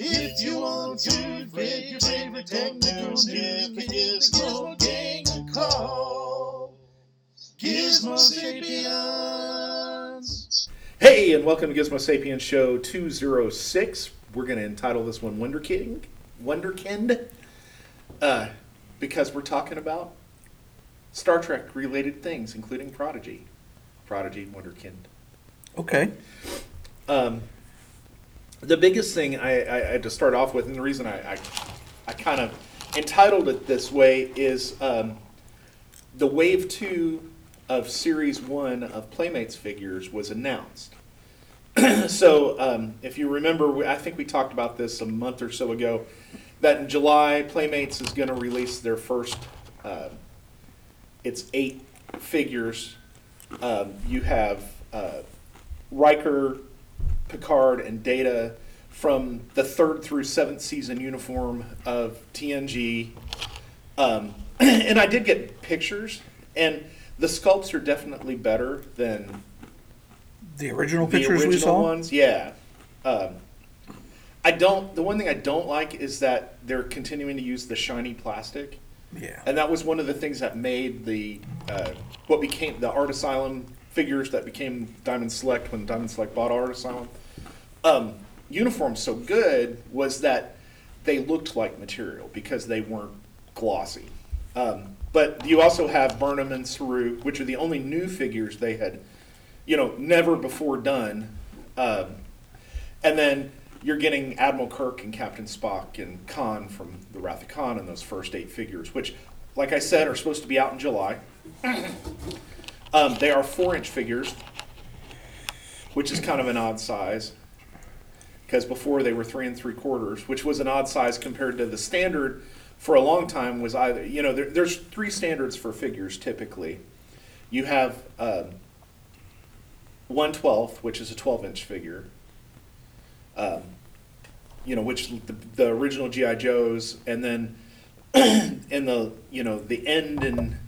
If you want to get your favorite technical news, give Gizmo Gang a call. Gizmo Sapiens. Hey, and welcome to Gizmo Sapiens Show 206. We're going to entitle this one Wonder King, Wonderkind, uh, because we're talking about Star Trek related things, including Prodigy. Prodigy, Wonderkind. Okay. Um, the biggest thing I, I, I had to start off with, and the reason I, I, I kind of entitled it this way is um, the Wave 2 of Series 1 of Playmates figures was announced. so, um, if you remember, I think we talked about this a month or so ago, that in July, Playmates is going to release their first, uh, it's eight figures. Um, you have uh, Riker, Picard, and Data from the third through seventh season uniform of TNG. Um, and I did get pictures, and the sculpts are definitely better than The original the pictures original we saw. The original ones. Yeah. Um, I don't. The one thing I don't like is that they're continuing to use the shiny plastic. Yeah. And that was one of the things that made the uh, what became the Art Asylum figures that became Diamond Select when Diamond Select bought Art Asylum. Um, uniforms so good was that they looked like material because they weren't glossy. Um, but you also have Burnham and Saru, which are the only new figures they had, you know, never before done. Um, and then you're getting Admiral Kirk and Captain Spock and Khan from the Wrath of Khan in those first eight figures, which, like I said, are supposed to be out in July. um, they are four inch figures, which is kind of an odd size. Because before they were three and three quarters, which was an odd size compared to the standard for a long time was either, you know, there, there's three standards for figures typically. You have um, 112th, which is a 12 inch figure um, you know, which the, the original GI Joes, and then in the you know the end and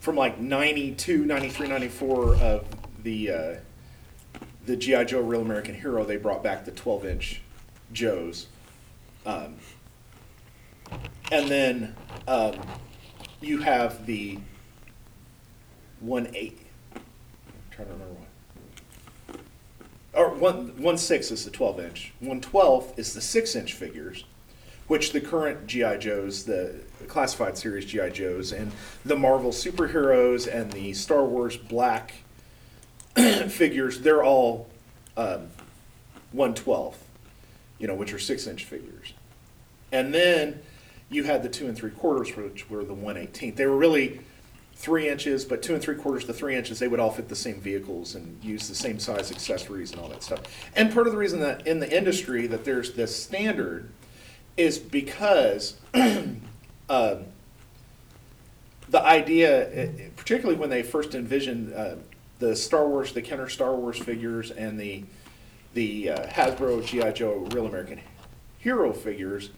from like 92, 93, 94 of the uh, the GI Joe Real American Hero, they brought back the 12 inch Joes, um, and then um, you have the one eight. I'm trying to remember what or one one six is the twelve inch. One twelfth is the six inch figures, which the current GI Joes, the classified series GI Joes, and the Marvel superheroes and the Star Wars Black figures, they're all um, one twelfth, you know, which are six inch figures. And then you had the two and three quarters, which were the one eighteenth. They were really three inches, but two and three quarters to three inches, they would all fit the same vehicles and use the same size accessories and all that stuff. And part of the reason that in the industry that there's this standard is because um, the idea, eh, particularly when they first envisioned uh, the Star Wars, the Kenner Star Wars figures and the the uh, Hasbro GI Joe Real American Hero figures,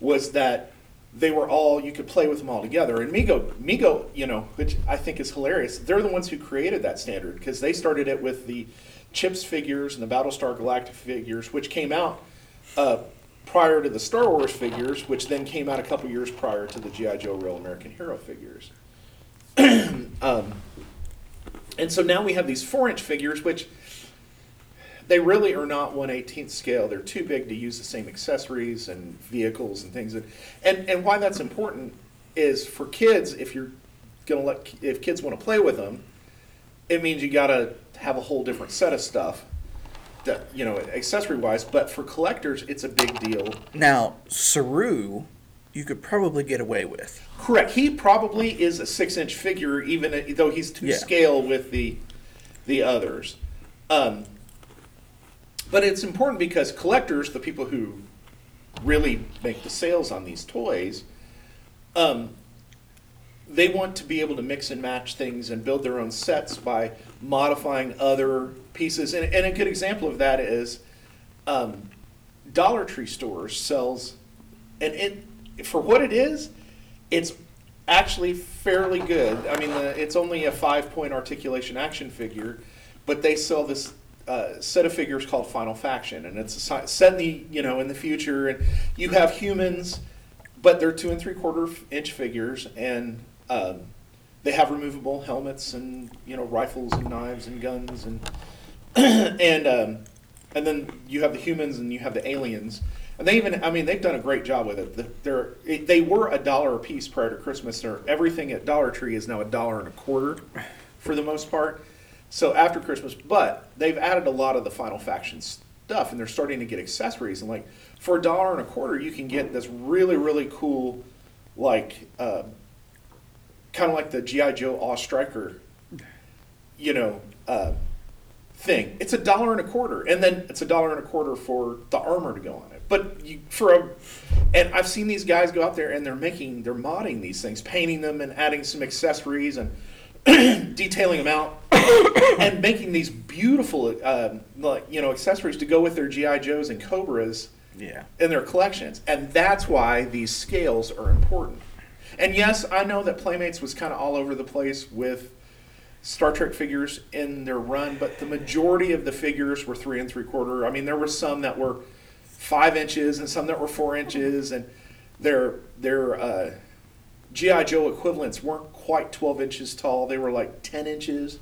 was that they were all you could play with them all together. And Mego, Mego, you know, which I think is hilarious. They're the ones who created that standard because they started it with the Chips figures and the Battlestar Galactica figures, which came out uh, prior to the Star Wars figures, which then came out a couple years prior to the GI Joe Real American Hero figures. um, and so now we have these four-inch figures, which they really are not 1/18th scale. They're too big to use the same accessories and vehicles and things. And and, why that's important is for kids. If you're gonna let if kids want to play with them, it means you got to have a whole different set of stuff. That, you know, accessory wise, but for collectors, it's a big deal. Now, Saru, you could probably get away with. Correct. He probably is a six-inch figure, even though he's to Yeah. scale with the the others. Um, but it's important because collectors, the people who really make the sales on these toys, um, they want to be able to mix and match things and build their own sets by modifying other pieces. And, and a good example of that is um, Dollar Tree stores sells, and it for what it is, it's actually fairly good. I mean, the, it's only a five point articulation action figure, but they sell this uh, set of figures called Final Faction, and it's a, set in the you know in the future, and you have humans, but they're two and three quarter inch figures, and um, they have removable helmets and you know rifles and knives and guns and and um, and then you have the humans and you have the aliens. And they even, I mean, they've done a great job with it. They're, they were a dollar a piece prior to Christmas. They're, everything at Dollar Tree is now a dollar and a quarter for the most part. So after Christmas, but they've added a lot of the Final Faction stuff and they're starting to get accessories. And like for a dollar and a quarter, you can get this really, really cool, like, uh, kind of like the G.I. Joe Awe Striker, you know, uh, thing. It's a dollar and a quarter, and then it's a dollar and a quarter for the armor to go on it. But you for a, and I've seen these guys go out there and they're making, they're modding these things, painting them and adding some accessories and detailing them out, and making these beautiful, um, like you know, accessories to go with their GI Joes and Cobras Yeah. in their collections. And that's why these scales are important. And yes, I know that Playmates was kind of all over the place with Star Trek figures in their run, but the majority of the figures were three and three quarter. I mean, there were some that were five inches and some that were four inches, and their their uh, GI Joe equivalents weren't quite twelve inches tall. They were like ten inches.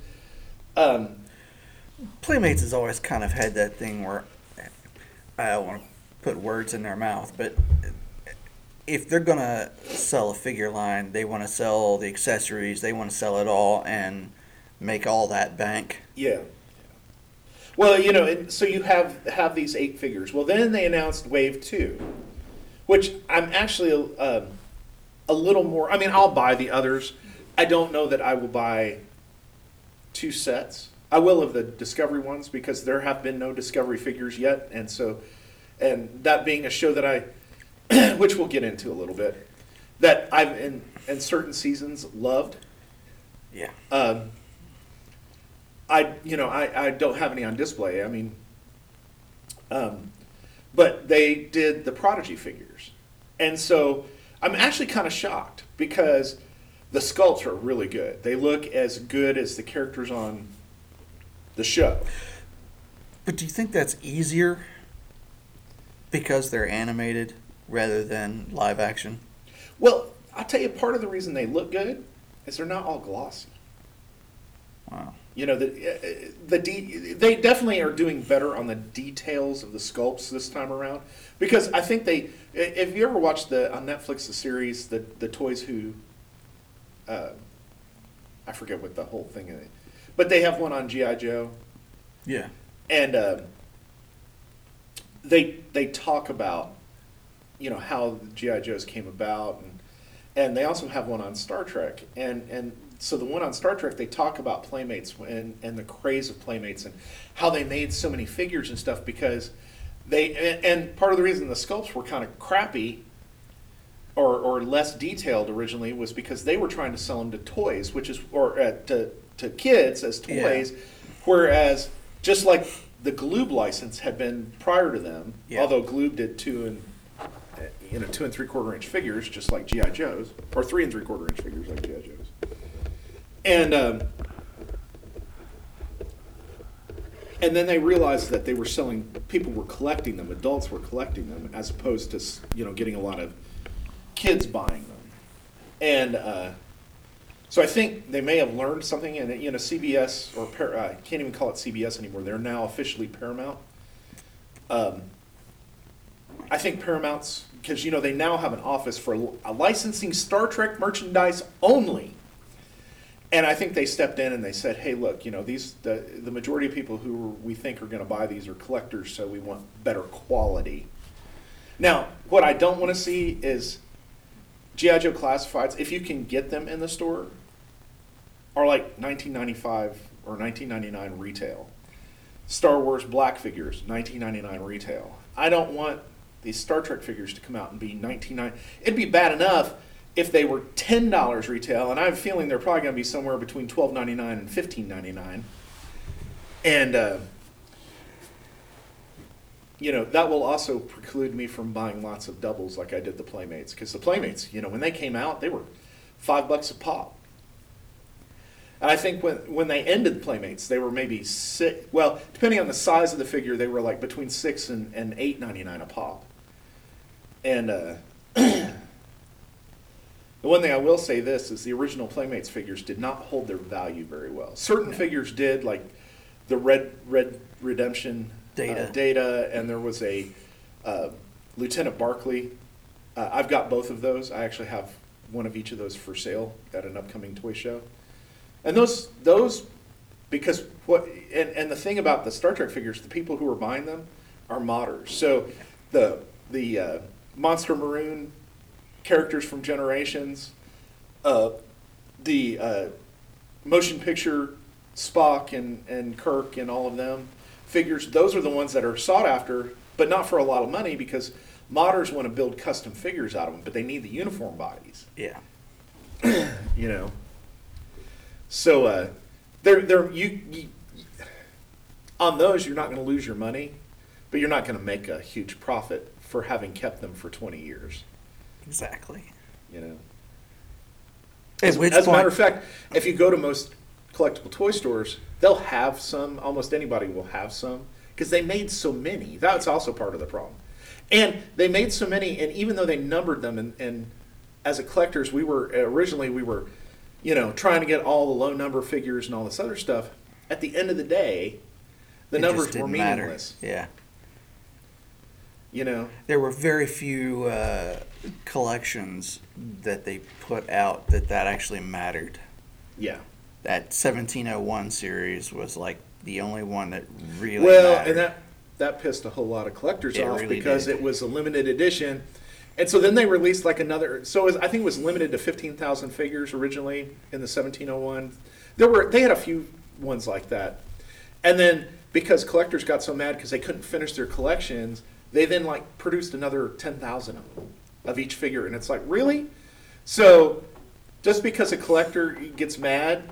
Um, Playmates has always kind of had that thing where I don't want to put words in their mouth, but if they're gonna sell a figure line, they want to sell the accessories, they want to sell it all and make all that bank. Yeah. Well, you know, and so you have have these eight figures. Well, then they announced Wave Two, which I'm actually um, a little more. I mean, I'll buy the others. I don't know that I will buy two sets. I will of the Discovery ones because there have been no Discovery figures yet, and so, and that being a show that I, which we'll get into a little bit, that I've in in certain seasons loved. Yeah. Um, I you know I, I don't have any on display. I mean, um, but they did the Prodigy figures, and so I'm actually kind of shocked because the sculpts are really good. They look as good as the characters on the show. But do you think that's easier because they're animated rather than live action? Well, I'll tell you, part of the reason they look good is they're not all glossy. Wow. You know, the uh, the de- they definitely are doing better on the details of the sculpts this time around because I think they. If you ever watched the on Netflix the series the the Toys Who, uh, I forget what the whole thing is, but they have one on GI Joe Yeah. and uh, they they talk about you know how the GI Joes came about and and they also have one on Star Trek and and so the one on Star Trek they talk about playmates and and the craze of playmates and how they made so many figures and stuff because they and, and part of the reason the sculpts were kind of crappy or, or less detailed originally was because they were trying to sell them to toys, which is or uh, to to kids as Yeah. toys, whereas just like the Galoob license had been prior to them, Yeah. although Galoob did two and uh, you know two and three quarter inch figures, just like GI Joes, or three and three quarter inch figures like GI Joes, and um, and then they realized that they were selling people were collecting them adults were collecting them as opposed to you know getting a lot of kids buying them. And uh, so i think they may have learned something and you know cbs or Par- uh, i can't even call it cbs anymore. They're now officially paramount. Um, i think paramount's because you know they now have an office for licensing star trek merchandise only and I think they stepped in and they said, "Hey, look, you know these the the majority of people who we think are going to buy these are collectors, so we want better quality." Now, what I don't want to see is GI Joe classifieds. If you can get them in the store, are like 1995 or 1999 retail. Star Wars black figures, 1999 retail. I don't want these Star Trek figures to come out and be 1999. It'd be bad enough if they were ten dollars retail, and I have a feeling they're probably going to be somewhere between twelve ninety nine and fifteen ninety nine. And uh, you know that will also preclude me from buying lots of doubles like I did the Playmates, because the Playmates, you know, when they came out, they were five bucks a pop. And I think when when they ended the Playmates, they were maybe six. Well, depending on the size of the figure, they were like between six and, and eight ninety nine a pop. And uh, the one thing I will say this is the original Playmates figures did not hold their value very well. Certain figures did, like the Red Red Redemption Data. uh, data, and there was a uh, Lieutenant Barkley. Uh, I've got both of those. I actually have one of each of those for sale at an upcoming toy show. And those those because what and, and the thing about the Star Trek figures, the people who are buying them are modders. So the the uh, Monster Maroon characters from Generations, uh, the uh, motion picture Spock and, and Kirk and all of them figures, those are the ones that are sought after, but not for a lot of money because modders want to build custom figures out of them, but they need the uniform bodies Yeah. you know. So uh, they're they're you, you on those you're not going to lose your money, but you're not going to make a huge profit for having kept them for 20 years. Exactly. You know. As, as a matter of fact, if you go to most collectible toy stores, they'll have some. Almost anybody will have some because they made so many. That's also part of the problem. And they made so many, and even though they numbered them, and, and as a collectors, we were originally we were, you know, trying to get all the low number figures and all this other stuff. At the end of the day, the it numbers were didn't matter. Yeah. You know, There were very few uh, collections that they put out that that actually mattered. yeah. That 1701 series was like the only one that really well, mattered. and that that pissed a whole lot of collectors It off really because did. it was a limited edition, and so then they released like another. So it was, I think it was limited to fifteen thousand figures originally in the seventeen oh one. There were they had a few ones like that, and then because collectors got so mad because they couldn't finish their collections, they then like produced another ten thousand of them of each figure, and it's like really, so just because a collector gets mad,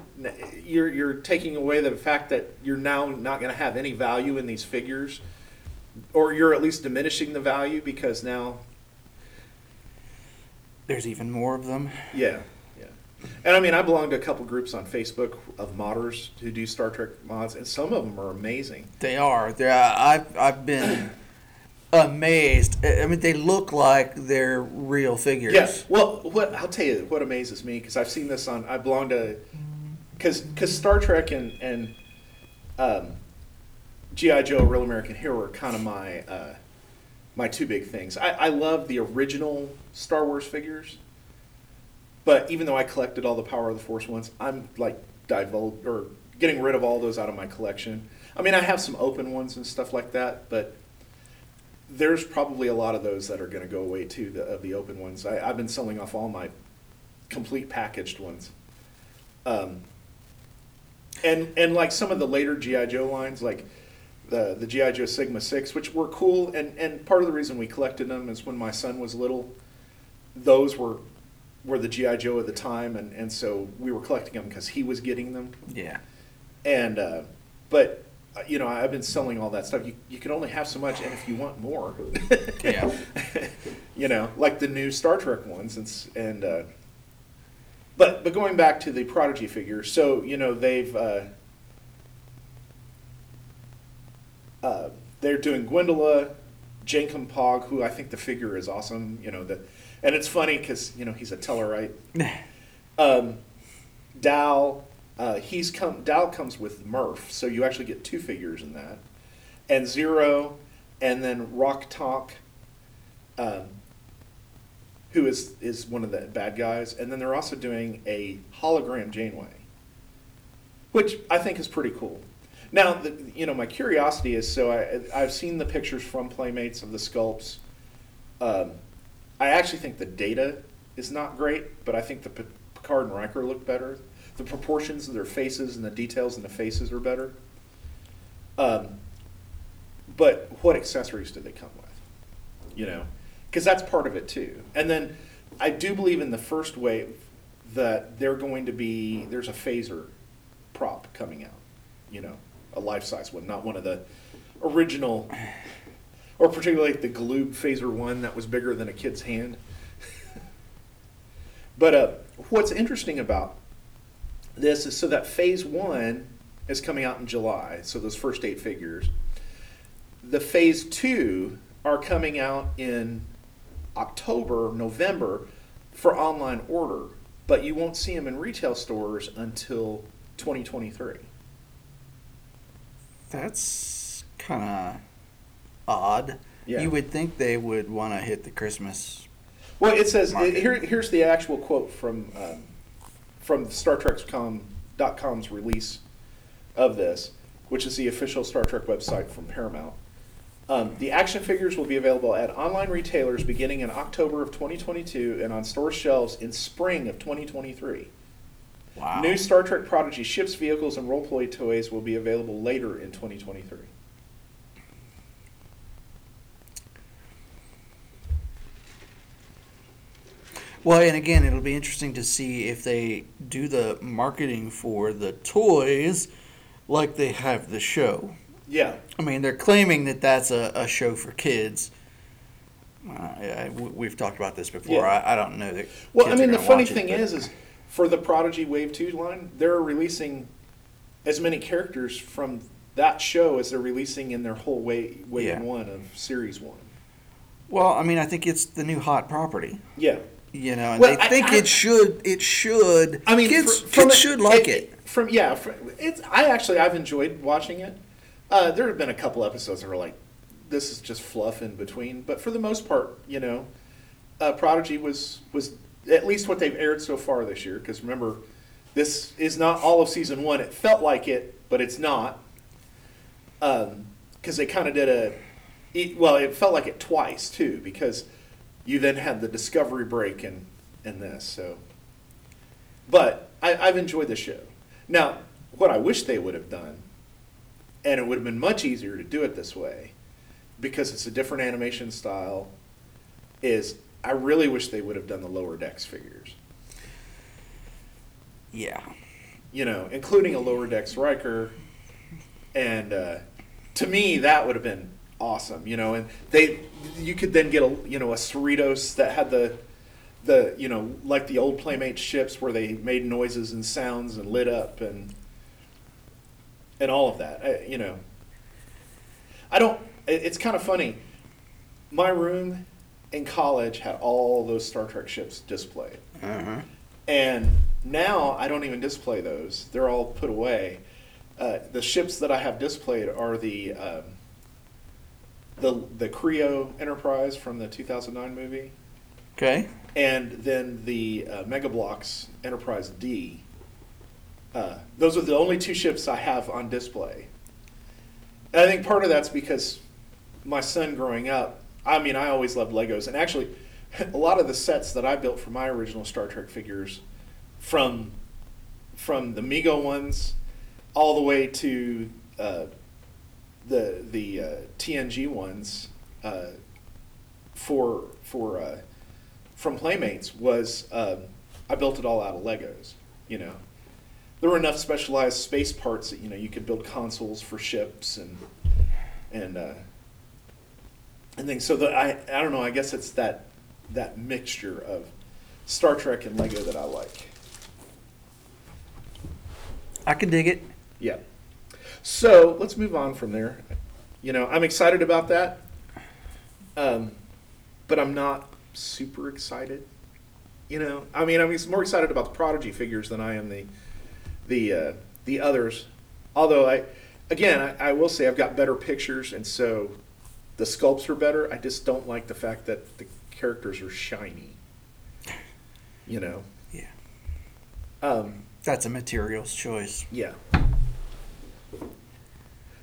you're you're taking away the fact that you're now not going to have any value in these figures, or you're at least diminishing the value because now, There's even more of them. yeah, yeah. And I mean, I belong to a couple groups on Facebook of modders who do Star Trek mods, and some of them are amazing. They are. They're, I've, I've been amazed. I mean, they look like they're real figures. Yeah. Well, what I'll tell you what amazes me because I've seen this on. I belong to because because Star Trek and and um, GI Joe, Real American Hero are kind of my uh, my two big things. I, I love the original Star Wars figures, but even though I collected all the Power of the Force ones, I'm like divulge or getting rid of all those out of my collection. I mean, I have some open ones and stuff like that, but there's probably a lot of those that are going to go away too, the, of the open ones. I, I've been selling off all my complete packaged ones. Um, and and like some of the later GI Joe lines, like the the GI Joe Sigma Six, which were cool, and and part of the reason we collected them is when my son was little, those were were the GI Joe of the time, and and so we were collecting them because he was getting them, Yeah. and uh, but you know I've been selling all that stuff. You you can only have so much, and if you want more, Yeah. you know, like the new Star Trek ones, and and uh, but but going back to the Prodigy figure, so you know they've uh, uh, they're doing Gwyndala, Jankom Pog, who I think the figure is awesome. You know that, and it's funny because you know he's a Tellarite. Um, Dal, uh, he's come. Dal comes with Murph, so you actually get two figures in that, and Zero, and then Rok-Tahk, um, who is is one of the bad guys, and then they're also doing a hologram Janeway, which I think is pretty cool. Now, the, you know, my curiosity is so I I've seen the pictures from Playmates of the sculpts. Um, I actually think the data is not great, but I think the P- Picard and Riker look better. The proportions of their faces and the details in the faces are better. Um, but what accessories do they come with? You know, because that's part of it too. And then I do believe in the first wave that they're going to be there's a phaser prop coming out. You know, a life size one, not one of the original, or particularly the Galoob phaser one that was bigger than a kid's hand. but uh, what's interesting about this is so that phase one is coming out in July, so those first eight figures. The phase two are coming out in October, November for online order, but you won't see them in retail stores until 2023. That's kind of odd. Yeah. You would think they would want to hit the Christmas. Well, it says Market. here. Here's the actual quote from um, from Star Trek.com's release of this, which is the official Star Trek website from Paramount. Um, the action figures will be available at online retailers beginning in October of 2022 and on store shelves in spring of 2023. Wow. New Star Trek Prodigy ships, vehicles, and role-play toys will be available later in 2023. Well, and again, it'll be interesting to see if they do the marketing for the toys like they have the show. Yeah, I mean, they're claiming that that's a, a show for kids. Uh, I, we- we've talked about this before. Yeah. I, I don't know that. Well, I mean, the funny thing is, is for the Prodigy Wave Two line, they're releasing as many characters from that show as they're releasing in their whole wave, wave Yeah. one of series one. well, I mean, I think it's the new hot property. Yeah, You know, and Well, they I- think I- it should. It should. I mean, kids, from kids a- should like it. From yeah, it's I actually I've enjoyed watching it. Uh, there have been a couple episodes that were like, this is just fluff in between, but for the most part, you know, uh, Prodigy was was at least what they've aired so far this year. Because remember, this is not all of season one. It felt like it, but it's not. Because they kind of did a, it, well, it felt like it twice too. Because you then had the discovery break and and this so. But I, I've enjoyed the show. Now, what I wish they would have done, and it would have been much easier to do it this way, because it's a different animation style, is I really wish they would have done the lower decks figures. Yeah. You know, including a lower decks Riker, and uh, to me that would have been awesome. You know, and they you could then get a you know a Cerritos that had the the you know like the old Playmate ships where they made noises and sounds and lit up and and all of that. I, you know, I don't. it- It's kind of funny. My room in college had all those Star Trek ships displayed. Uh-huh. And now I don't even display those; they're all put away. Uh, the ships that I have displayed are the um, the the KRE-O Enterprise from the 2009 movie, Okay. and then the uh, Mega Bloks Enterprise D. Uh, those are the only two ships I have on display. And I think part of that's because my son growing up, I mean, I always loved Legos. And actually, a lot of the sets that I built for my original Star Trek figures, from, from the Mego ones all the way to uh, the, the uh, TNG ones uh, for, for, uh, from Playmates, was um, I built it all out of Legos, you know there were enough specialized space parts that you know you could build consoles for ships and and uh, and things. So that I I don't know. I guess it's that that mixture of Star Trek and Lego that I like. I can dig it. Yeah. So let's move on from there. You know, I'm excited about that, um, but I'm not super excited. You know, I mean, I'm more excited about the Prodigy figures than I am the the uh, the others. Although I, again, I, I will say I've got better pictures, and so the sculpts are better. I just don't like the fact that the characters are shiny. You know. Yeah. Um, That's a materials choice. yeah.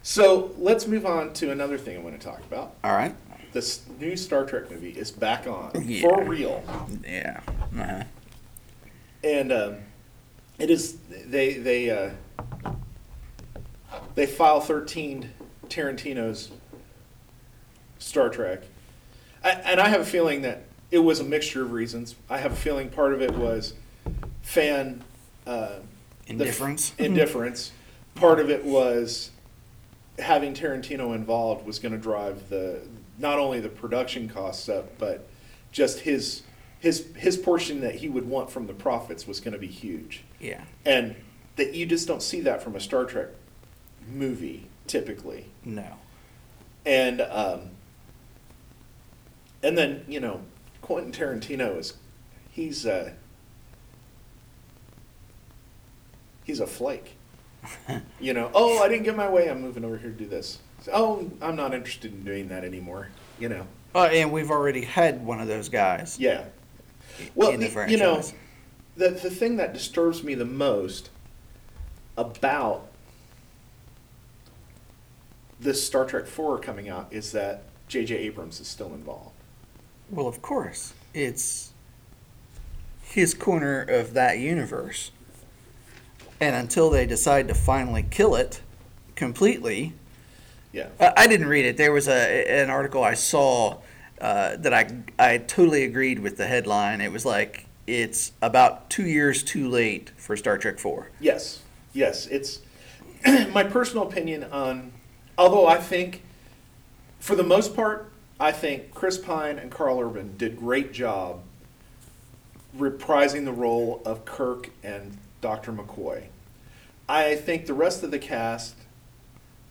So let's move on to another thing I want to talk about. All right. This new Star Trek movie is back on Yeah. for real, Yeah. Uh-huh. and um, it is they they uh, they file thirteen Tarantino's Star Trek, I, and I have a feeling that it was a mixture of reasons. I have a feeling part of it was fan uh, f- Indifference. indifference. Part of it was having Tarantino involved was going to drive the not only the production costs up, but just his his his portion that he would want from the profits was going to be huge. Yeah. And that you just don't see that from a Star Trek movie typically. No. And um, and then you know Quentin Tarantino is he's uh, he's a flake. you know, oh, I didn't get my way. I'm moving over here to do this. Oh, I'm not interested in doing that anymore. You know, Uh, and we've already had one of those guys. yeah. Well, the- you know, the the thing that disturbs me the most about this Star Trek Four coming out is that J.J. Abrams is still involved. Well, of course. It's his corner of that universe. And until they decide to finally kill it completely, Yeah. I I didn't read it. There was a an article I saw uh, that I I totally agreed with the headline. It was like it's about two years too late for Star Trek Four. Yes, yes. It's my personal opinion on. Although I think, for the most part, I think Chris Pine and Karl Urban did great job reprising the role of Kirk and Dr. McCoy. I think the rest of the cast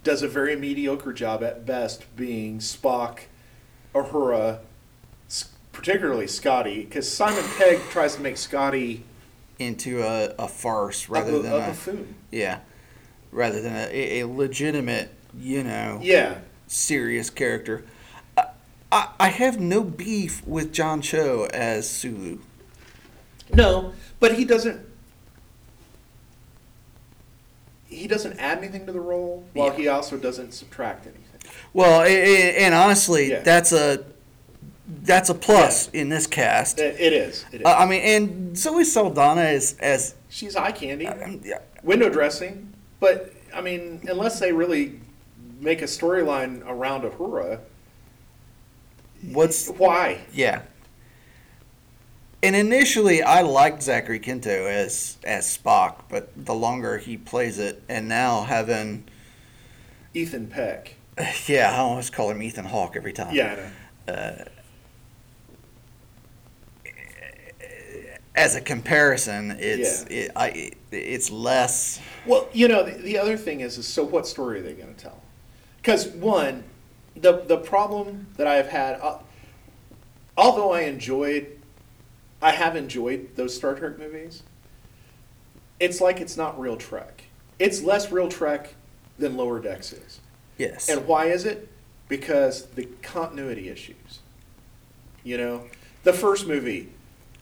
does a very mediocre job at best being Spock, Uhura, s- particularly Scotty, because Simon Pegg tries to make Scotty Into a, a farce rather bu- than a a, buffoon. yeah, rather than a, a legitimate, you know, Yeah, serious character. I, I, I have no beef with John Cho as Sulu. No, but he doesn't. He doesn't add anything to the role, while Yeah. he also doesn't subtract anything. Well, and honestly, Yeah. that's a that's a plus in this cast. It, is. It is. Uh, I mean, and Zoe Saldana is as She's eye candy, um, yeah, window dressing, but I mean, unless they really make a storyline around Uhura, what's why? yeah. And initially, I liked Zachary Quinto as as Spock, but the longer he plays it, and now having Ethan Peck. yeah, I almost call him Ethan Hawke every time. Yeah, I know. As a comparison, it's it, I it, it's less. Well, you know, the, the other thing is, is so what story are they going to tell? Because one, the the problem that I have had, uh, although I enjoyed, I have enjoyed those Star Trek movies. It's like it's not real Trek. It's less real Trek than Lower Decks is. Yes. And why is it? Because the continuity issues. You know, the first movie,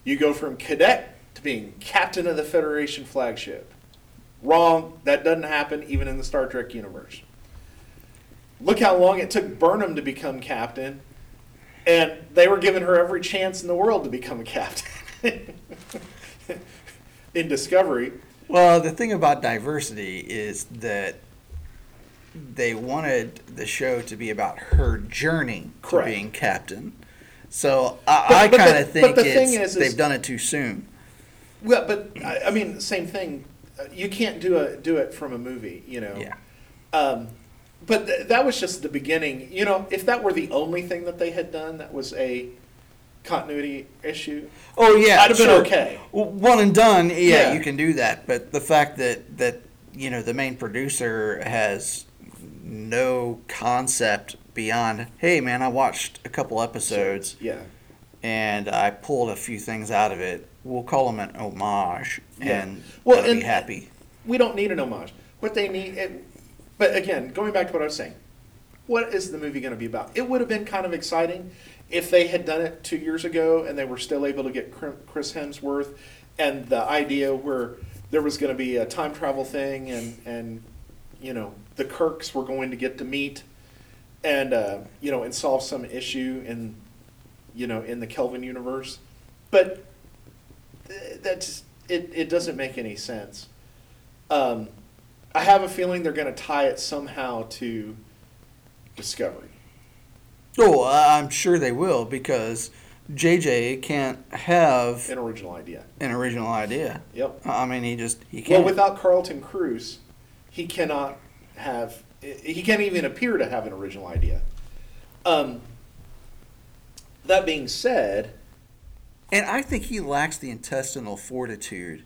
you go from cadet to being captain of the Federation flagship. Wrong. That doesn't happen even in the Star Trek universe. Look how long it took Burnham to become captain, and they were giving her every chance in the world to become a captain. in Discovery, Well, the thing about diversity is that they wanted the show to be about her journey Correct. to being captain. So I, I kind of think it's, is- is- they've done it too soon. Well, but I, I mean, same thing. Uh, You can't do a do it from a movie, you know. Yeah. Um, but th- that was just the beginning. You know, if that were the only thing that they had done, that was a continuity issue. Oh yeah, I'd have been sure. okay. Well, one and done. Yeah, Yeah. you can do that. But the fact that that you know the main producer has no concept beyond, hey man, I watched a couple episodes Yeah. and I pulled a few things out of it. We'll call them an homage, Yeah. and Well, they'll and- be happy. We don't need an homage. What they need, it, but again, going back to what I was saying, what is the movie going to be about? It would have been kind of exciting if they had done it two years ago and they were still able to get Chris Hemsworth and the idea where there was going to be a time travel thing and and you know the Kirks were going to get to meet and uh, you know and solve some issue in you know in the Kelvin universe, but that's it. It doesn't make any sense. Um, I have a feeling they're going to tie it somehow to Discovery. Oh, I'm sure they will because JJ can't have An original idea. an original idea. Yep. I mean, he just he can't. Well, without Carlton Cuse, he cannot have. He can't even appear to have an original idea. Um, that being said, and I think he lacks the intestinal fortitude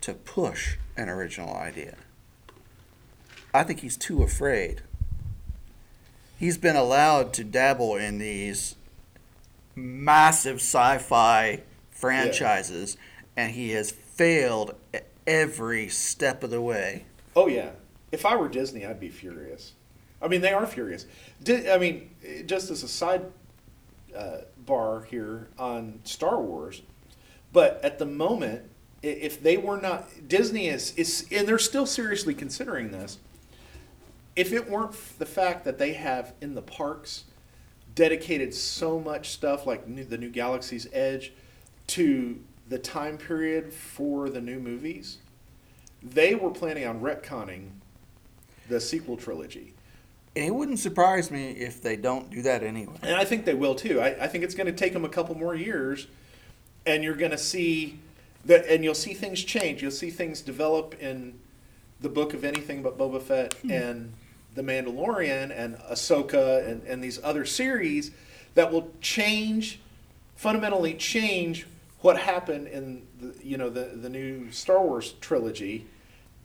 to push an original idea. I think he's too afraid. He's been allowed to dabble in these massive sci-fi franchises and he has failed at every step of the way. Oh yeah. If I were Disney, I'd be furious. I mean, they are furious. I mean, just as a side uh, bar here on Star Wars, but at the moment, if they were not Disney is is and they're still seriously considering this. If it weren't f- the fact that they have in the parks dedicated so much stuff like new, the new Galaxy's Edge to the time period for the new movies, they were planning on retconning the sequel trilogy. And it wouldn't surprise me if they don't do that anyway. And I think they will too. I, I think it's going to take them a couple more years, and you're going to see that, and you'll see things change. You'll see things develop in the book of anything but Boba Fett hmm. and the Mandalorian and Ahsoka and, and these other series that will change, fundamentally change what happened in the you know the the new Star Wars trilogy.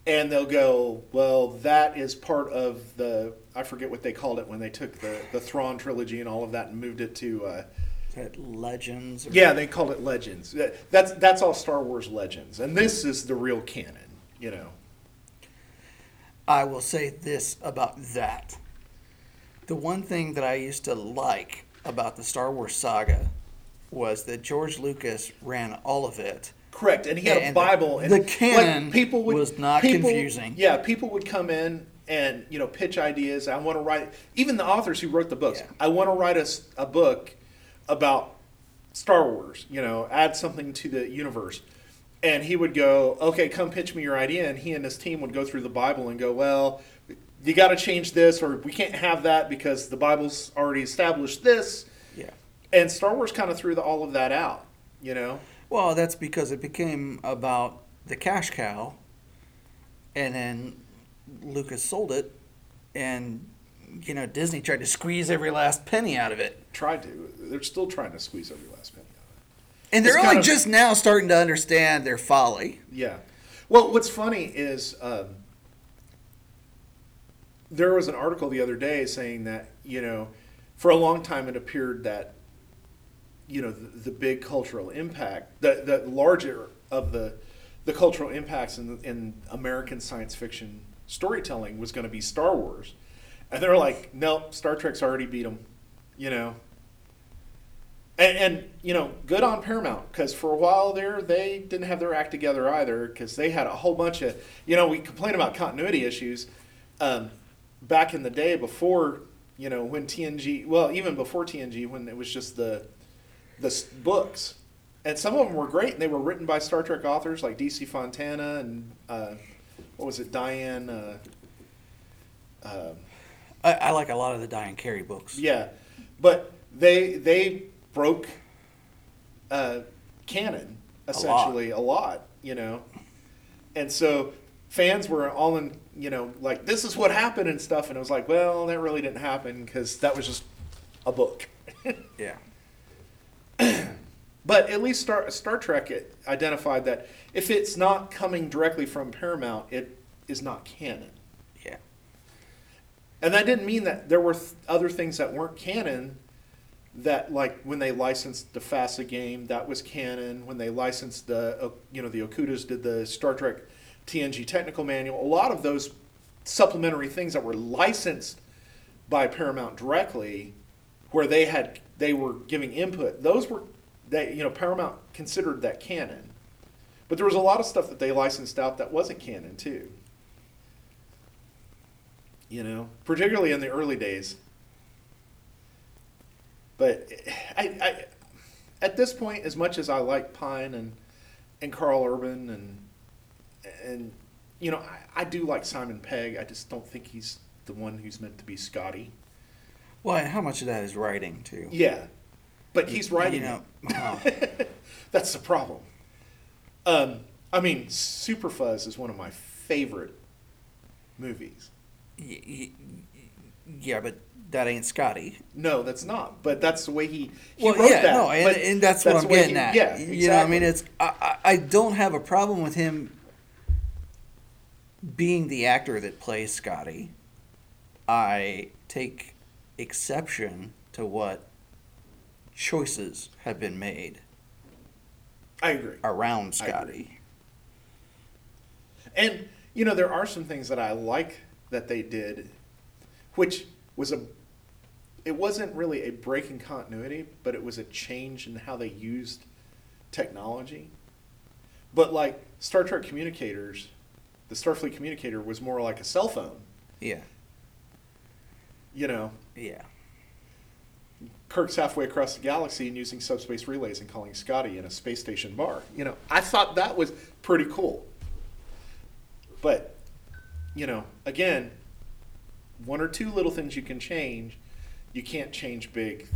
And they'll go, well, that is part of the, I forget what they called it when they took the, the Thrawn trilogy and all of that and moved it to, uh, Legends? or- yeah, they called it Legends. That's, that's all Star Wars Legends. And this is the real canon, you know. I will say this about that. The one thing that I used to like about the Star Wars saga was that George Lucas ran all of it. Correct, and he had a And Bible, and the canon people would, was not people- confusing. Yeah, people would come in and you know pitch ideas. I want to write. Even the authors who wrote the books. Yeah. I want to write a book about Star Wars. You know, add something to the universe. And he would go, okay, come pitch me your idea. And he and his team would go through the Bible and go, well, you got to change this, or we can't have that because the Bible's already established this. Yeah. And Star Wars kind of threw the, all of that out. You know. Well, that's because it became about the cash cow, and then Lucas sold it, and you know Disney tried to squeeze every last penny out of it, tried to. They're still trying to squeeze every last penny out of it. And they're only just now starting to understand their folly. Yeah. Well, what's funny is um, there was an article the other day saying that you know, for a long time it appeared that you know the, the big cultural impact, the the larger of the the cultural impacts in, in American science fiction storytelling was going to be Star Wars, and they're like, nope, Star Trek's already beat them, you know. And, and you know, good on Paramount because for a while there they didn't have their act together either because they had a whole bunch of you know we complain about continuity issues um, back in the day before you know when TNG well even before TNG when it was just the the books and some of them were great and they were written by Star Trek authors like DC Fontana and uh, what was it Diane uh, uh, I, I like a lot of the Diane Carey books. yeah, but they they broke uh, canon essentially a lot. you know, and so fans were all in, you know, like this is what happened and stuff, and it was like, well, that really didn't happen because that was just a book. Yeah. But at least Star, Star Trek it identified that if it's not coming directly from Paramount, it is not canon. Yeah. And that didn't mean that there were th- other things that weren't canon. That like when they licensed the FASA game, that was canon. When they licensed the, uh, you know, the Okudas did the Star Trek TNG technical manual. A lot of those supplementary things that were licensed by Paramount directly, where they had they were giving input. Those were they you know Paramount considered that canon. But there was a lot of stuff that they licensed out that wasn't canon too. You know, particularly in the early days. But I, I, at this point, as much as I like Pine and and Karl Urban and and you know, I, I do like Simon Pegg. I just don't think he's the one who's meant to be Scotty. Well, and how much of that is writing too? Yeah, but he's writing You know, That's the problem. Um, I mean, Superfuzz is one of my favorite movies. y- y- yeah, but that ain't Scotty. No, that's not. But that's the way he, he Well, wrote yeah, that. no, and, and that's, what I'm getting he- at. Yeah, exactly. You know, what I mean, it's I, I don't have a problem with him being the actor that plays Scotty, I take exception to what choices have been made I agree. around Scotty. And you know, there are some things that I like that they did, which was a. It wasn't really a break in continuity, but it was a change in how they used technology. But like Star Trek communicators, the Starfleet communicator was more like a cell phone. Yeah, You know, yeah. Kirk's halfway across the galaxy and using subspace relays and calling Scotty in a space station bar. You know, I thought that was pretty cool. But, you know, again, one or two little things you can change. You can't change big.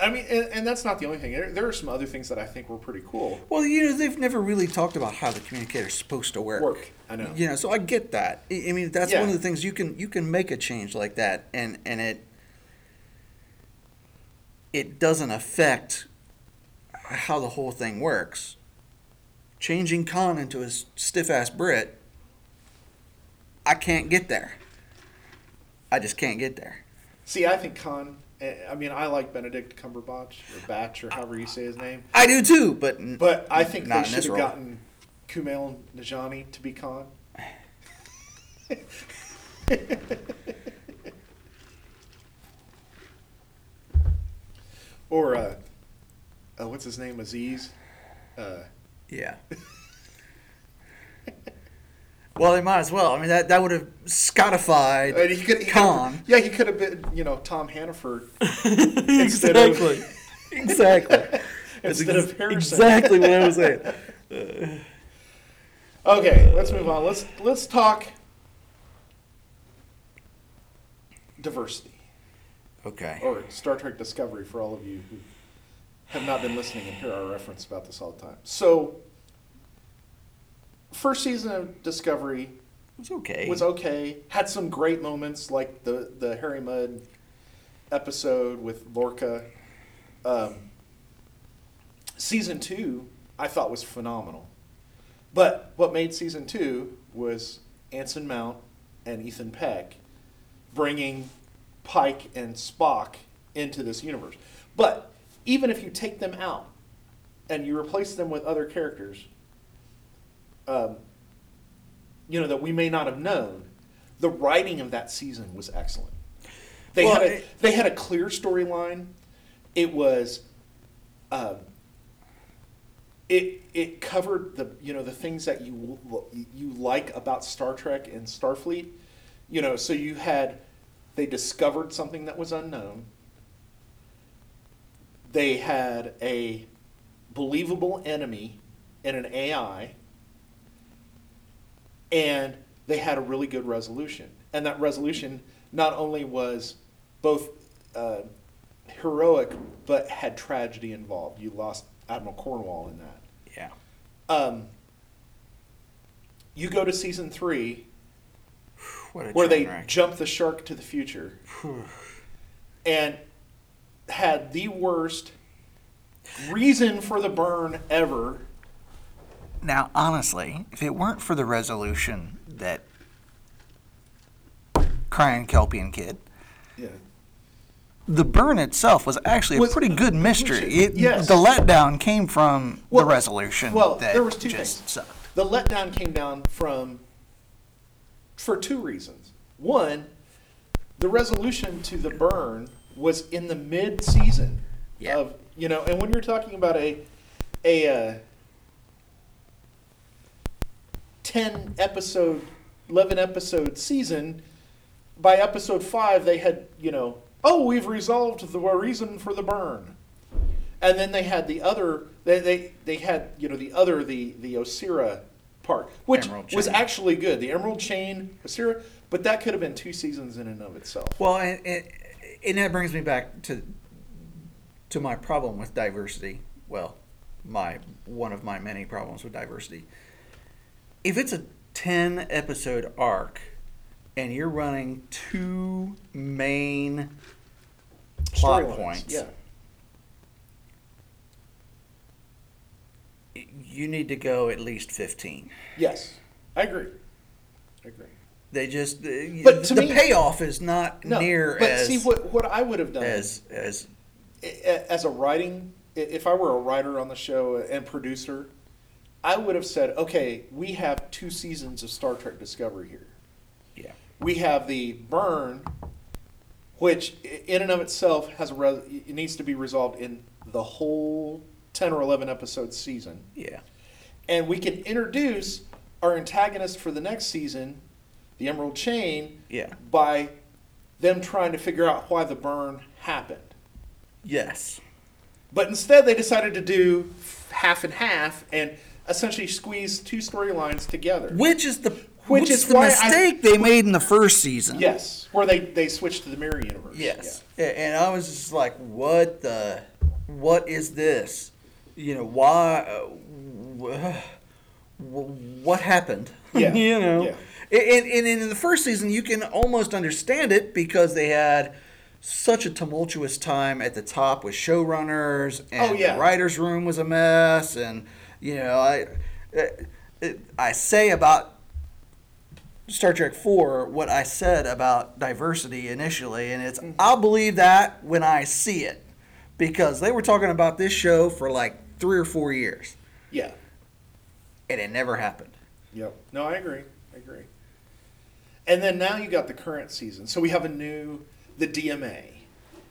I mean, and, and that's not the only thing. There, there are some other things that I think were pretty cool. Well, you know, they've never really talked about how the communicator's supposed to work. Work, I know. You know, so I get that. I I mean, that's Yeah. one of the things you can you can make a change like that, and and it it doesn't affect how the whole thing works. Changing Khan into a stiff ass Brit, I can't get there. I just can't get there. See, I think Khan. eh, I mean, I like Benedict Cumberbatch or Batch or however you say his name. I do too, but But I think they should have role. gotten Kumail Nanjiani to be Khan. or uh, uh, what's his name? Aziz. Uh, Yeah. well, they might as well. I mean, that, that would have Scottified and he could, he Khan. yeah, he could have been, you know, Tom Hannaford instead of- exactly. exactly. Instead ex- of Harrison. Exactly what I was saying. Uh. Okay, let's move on. Let's let's talk diversity. Okay. or Star Trek Discovery for all of you who have not been listening and hear our reference about this all the time. So, first season of Discovery It's okay. was okay. Had some great moments like the the Harry Mudd episode with Lorca. Um, season two, I thought was phenomenal. But what made season two was Anson Mount and Ethan Peck bringing Pike and Spock into this universe. But even if you take them out and you replace them with other characters, um, you know that we may not have known. The writing of that season was excellent. They Well, had a, it- they had a clear storyline. It was, um, it it covered the you know the things that you you like about Star Trek and Starfleet. You know, so you had they discovered something that was unknown. They had a believable enemy in an AI and they had a really good resolution. And that resolution not only was both uh, heroic, but had tragedy involved. You lost Admiral Cornwall in that. yeah. Um, you go to season three, where they wreck. jump the shark to the future, and had the worst reason for the burn ever. Now, honestly, if it weren't for the resolution that crying Kelpien kid, Yeah. the burn itself was actually a Was- pretty good mystery. It, Yes. The letdown came from Well- the resolution. well, that there was two just things. sucked. The letdown came down from for two reasons. One, the resolution to the burn was in the mid season Yeah. of you know, and when you're talking about a a uh, ten episode, eleven episode season, by episode five they had you know, oh we've resolved the reason for the burn, and then they had the other they they, they had you know the other the the Osyraa part, which was actually good. The Emerald Chain, Osyraa, but that could have been two seasons in and of itself. Well, and, and, and that brings me back to to my problem with diversity. Well, my one of my many problems with diversity. If it's a ten episode arc, and you're running two main plot Storylines, points, yeah. you need to go at least fifteen. Yes, I agree. I agree. They just uh, the, But to the me- payoff is not No, near but as see what what I would have done as as as a writing, if I were a writer on the show and producer, I would have said, okay, we have two seasons of Star Trek Discovery here. yeah. We have the burn, which in and of itself has a res- it needs to be resolved in the whole ten or eleven episode season, yeah. And we can introduce our antagonist for the next season, the Emerald Chain, yeah. by them trying to figure out why the burn happened. yes. But instead, they decided to do half and half and essentially squeeze two storylines together. which is the Which which is the why I- mistake they made in the first season Yes, where they they switched to the mirror universe. Yes. A- And I was just like, what the, what is this? You know, why, uh, wh- wh- what happened? Yeah. you know? Yeah. And, and in the first season, you can almost understand it because they had such a tumultuous time at the top with showrunners and Oh, yeah. the writer's room was a mess. And, you know, I, it, I say about Star Trek 4 what I said about diversity initially, and it's I'll believe that when I see it. Because they were talking about this show for like three or four years, Yeah. and it never happened. Yep. No, I agree. I agree. And then now you got the current season. So we have a new the DMA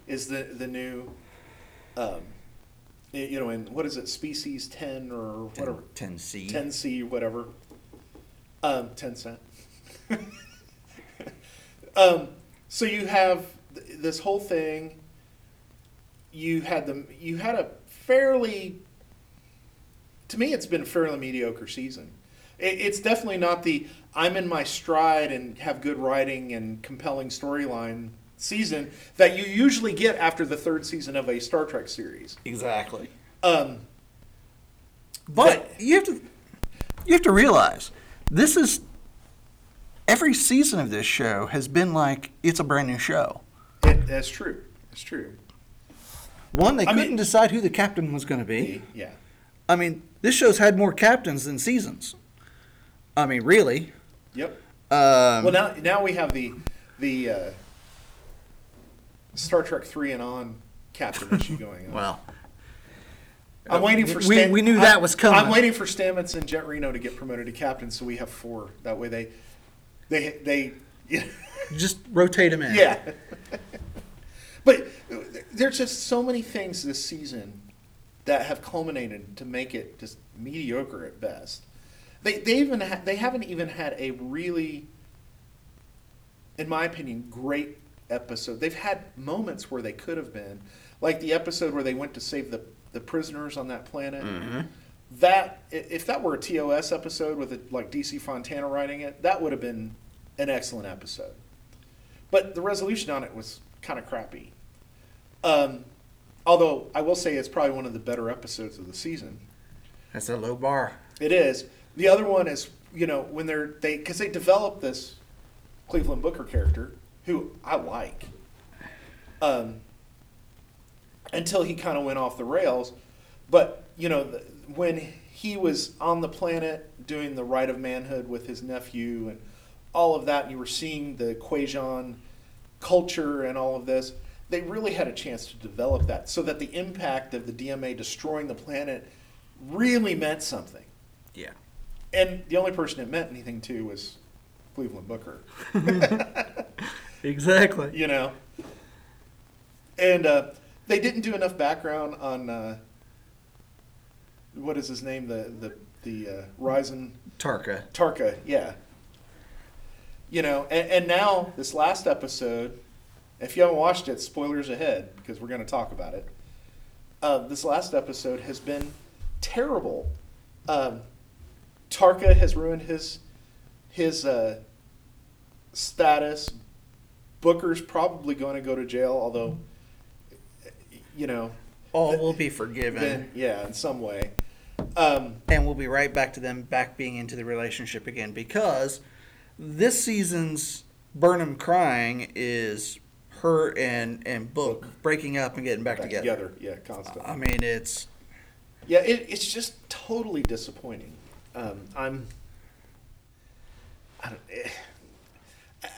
is the the new um you know, in what is it, species ten or whatever 10C. ten C whatever. Um, ten cent. um, so you have th- this whole thing. You had the you had a fairly. To me, it's been a fairly mediocre season. It, it's definitely not the I'm in my stride and have good writing and compelling storyline season that you usually get after the third season of a Star Trek series. Exactly. Um, But you have to you have to realize this is every season of this show has been like it's a brand new show. it, that's true. It's true. One, they I couldn't mean- decide who the captain was going to be. Yeah. I mean, this show's had more captains than seasons. I mean, really. Yep. Um, Well, now now we have the the uh, Star Trek three and on captain issue going on. well, I'm uh, waiting for. we- Stan- we knew that I'm- was coming. I'm waiting for Stamets and Jet Reno to get promoted to captain, so we have four. That way they they they yeah. just rotate them in. yeah. but uh, there's just so many things this season that have culminated to make it just mediocre at best. They they even ha- they haven't even had a really, in my opinion, great episode. They've had moments where they could have been, like the episode where they went to save the the prisoners on that planet. That if that were a TOS episode with a, like DC Fontana writing it, that would have been an excellent episode. But the resolution on it was kind of crappy. Um, although I will say it's probably one of the better episodes of the season. That's a low bar. It is. The other one is, you know, when they're they because they developed this Cleveland Booker character who I like, um, until he kind of went off the rails. But you know, the, when he was on the planet doing the rite of manhood with his nephew and all of that, and you were seeing the Kwejian culture and all of this. They really had a chance to develop that so that the impact of the DMA destroying the planet really meant something. Yeah. And the only person it meant anything to was Cleveland Booker, Exactly. you know. And uh, they didn't do enough background on uh, what is his name, the the the uh, Ryzen Tarka. Tarka, yeah. You know, and, and now this last episode, if you haven't watched it, spoilers ahead because we're going to talk about it. Uh, this last episode has been terrible. Um, Tarka has ruined his his uh, status. Booker's probably going to go to jail, although you know, All will be forgiven. then yeah, in some way. Um, and we'll be right back to them back being into the relationship again because this season's Burnham crying is her and and Book breaking up and getting back, back together. together, yeah, constantly. I mean, it's Yeah, it, it's just totally disappointing. Um, I'm I don't, eh,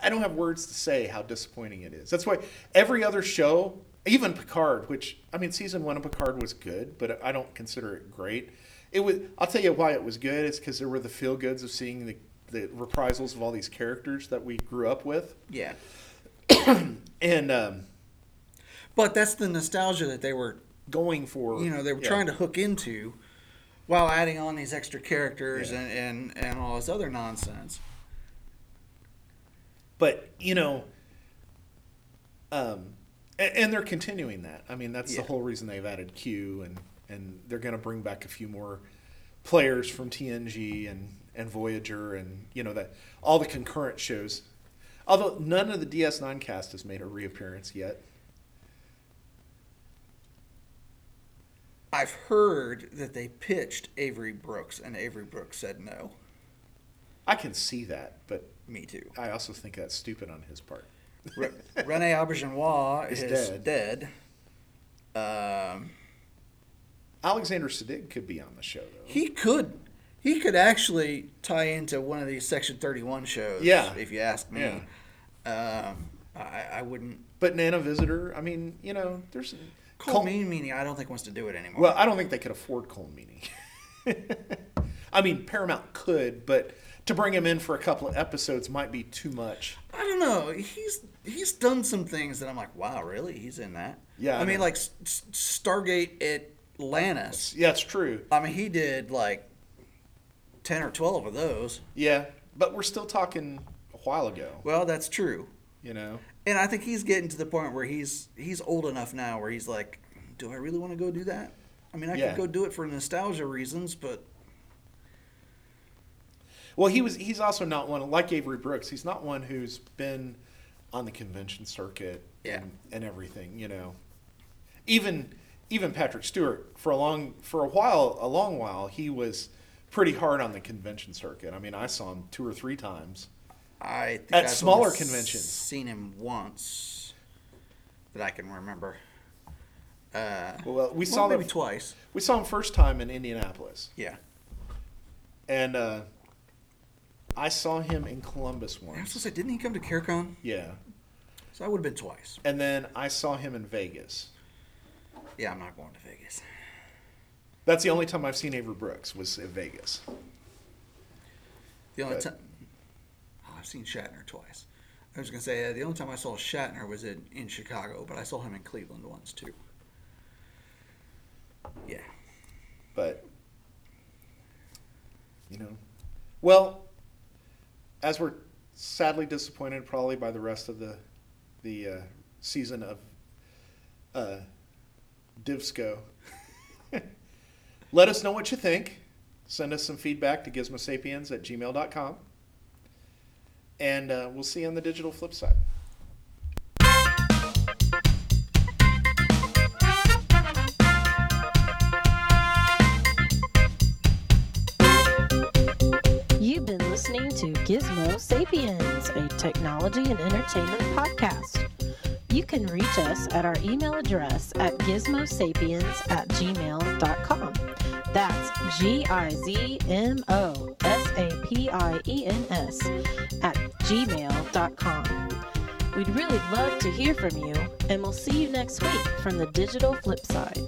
I don't have words to say how disappointing it is. That's why every other show, even Picard, which I mean, season one of Picard was good, but I don't consider it great. It was. I'll tell you why it was good. It's because there were the feel goods of seeing the the reprisals of all these characters that we grew up with, Yeah. and um, But that's the nostalgia that they were, going for you know, they were yeah. trying to hook into while adding on these extra characters Yeah. and, and, and all this other nonsense. But you know um and, and they're continuing that i mean that's Yeah. the whole reason they've added q and and they're going to bring back a few more players from tng and and voyager and you know that all the concurrent shows although none of the ds9 cast has made a reappearance yet I've heard that they pitched Avery Brooks, and Avery Brooks said no. i can see that but Me too. i also think that's stupid on his part Re- Rene Auberjonois Is is, dead. dead. Um, alexander siddig could be on the show though he could, he could actually tie into one of these Section Thirty One shows. Yeah. if you ask me. Um, I, I wouldn't. but nana visitor i mean you know there's Colm Meaney Meaney, I don't think wants to do it anymore. Well, I don't think they could afford Colm Meaney. I mean, Paramount could, but to bring him in for a couple of episodes might be too much. I don't know. He's he's done some things that I'm like, wow, really? He's in that? Yeah, I I mean, know. like S- S- Stargate Atlantis. Yeah, it's true. I mean, he did like ten or twelve of those. Yeah, but we're still talking a while ago, Well, that's true. you know. And I think he's getting to the point where he's he's old enough now where he's like, do I really want to go do that? I mean, I Yeah. could go do it for nostalgia reasons, but Well, he was. He's also not one like Avery Brooks. He's not one who's been on the convention circuit Yeah. and, and everything. You know, even even Patrick Stewart for a long for a while, a long while, he was pretty hard on the convention circuit. I mean, I saw him two or three times. I think At I've smaller conventions. seen him once that I can remember. Uh, Well, we well, saw maybe the, twice. we saw him first time in Indianapolis, Yeah, and uh, I saw him in Columbus once. I was gonna say, didn't he come to CareCon? Yeah, So I would have been twice. and then I saw him in Vegas. Yeah, I'm not going to Vegas. That's the only time I've seen Avery Brooks was in Vegas. The only But- time oh, I've seen Shatner twice. I was gonna say uh, the only time I saw Shatner was in, in Chicago, but I saw him in Cleveland once too. Yeah, but you know well as we're sadly disappointed probably by the rest of the the uh, season of uh, divsco. Let us know what you think. Send us some feedback to gizmosapiens at gmail.com and uh, we'll see you on the digital flip side Gizmo Sapiens, a technology and entertainment podcast. You can reach us at our email address at gizmosapiens at gmail.com. That's G I Z M O S A P I E N S at gmail.com. We'd really love to hear from you, and we'll see you next week from the digital flip side.